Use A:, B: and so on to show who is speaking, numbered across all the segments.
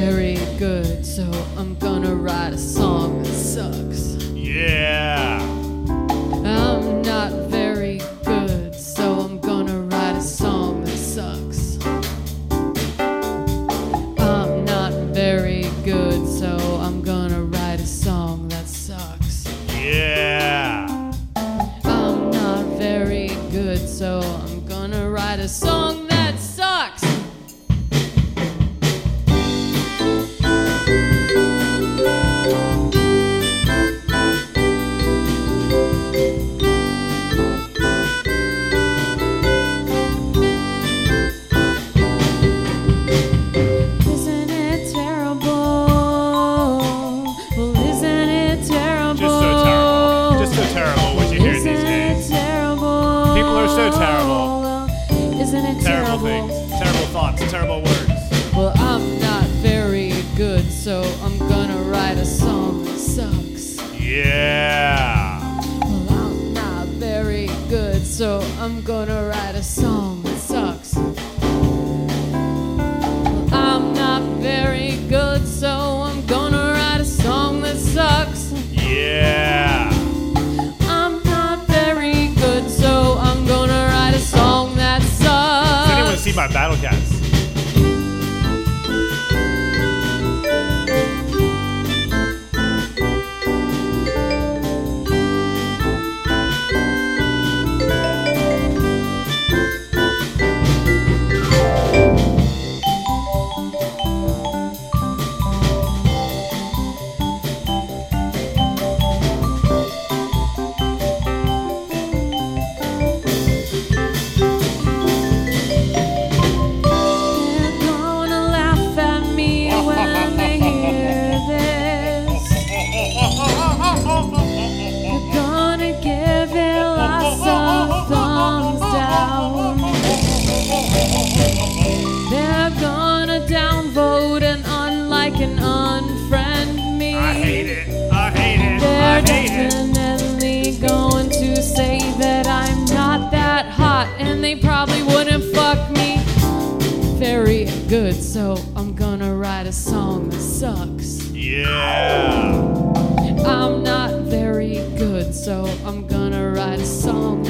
A: very good, so I'm gonna write a song that sucks.
B: Yeah.
A: I'm not very good, so I'm gonna write a song that sucks. I'm not very good, so I'm gonna write a song that sucks.
B: Yeah.
A: I'm not very good, so I'm gonna write a song Well, Isn't it Terrible
B: terrible? things. Terrible thoughts. Terrible words.
A: Well, I'm not very good, so I'm gonna write a song that sucks.
B: Yeah.
A: Well, I'm not very good, so I'm gonna write a song and unfriend me.
B: I hate it. I hate it.
A: They're
B: I hate it.
A: definitely going to say that I'm not that hot, and they probably wouldn't fuck me very good. So I'm gonna write a song that sucks.
B: Yeah.
A: I'm not very good, so I'm gonna write a song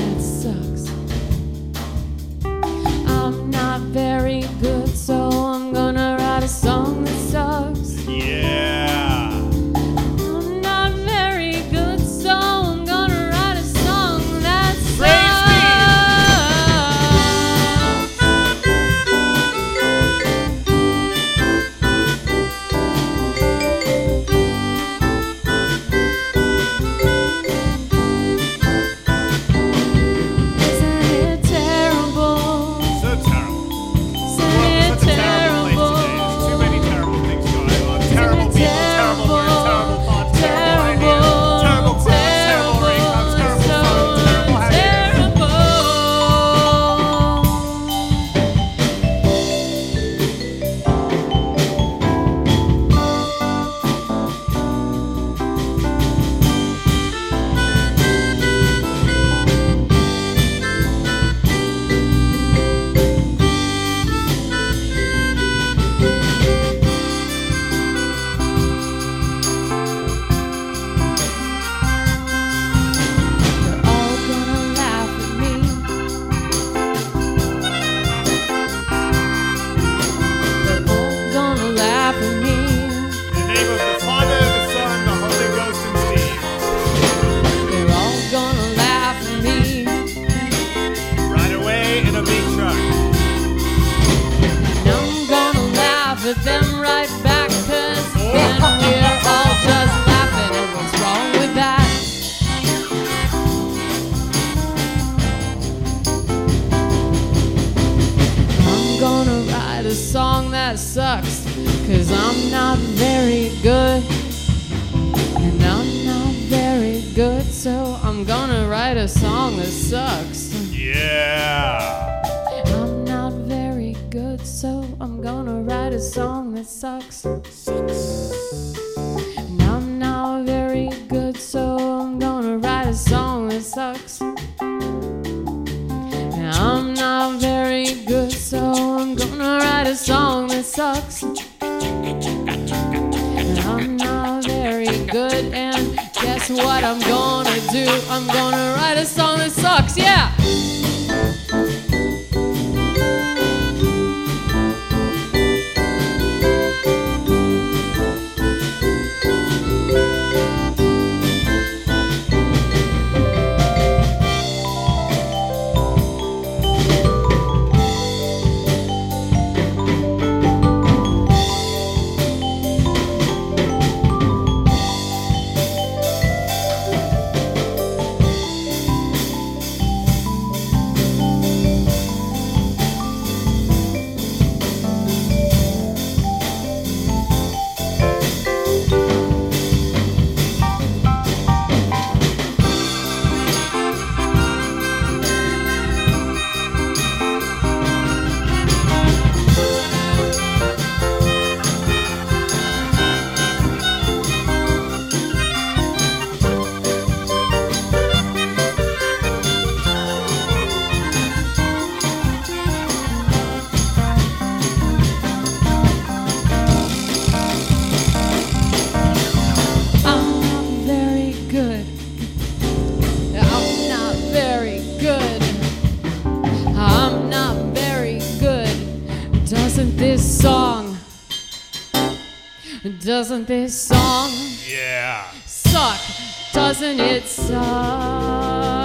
A: that sucks, cause I'm not very good. And I'm not very good, so I'm gonna write a song that sucks.
B: Yeah.
A: I'm not very good, so I'm gonna write a song that sucks. And sucks. And I'm not very good, and guess what I'm gonna do? I'm gonna write a song that sucks, yeah! Doesn't this song
B: Yeah.
A: suck? Doesn't it suck?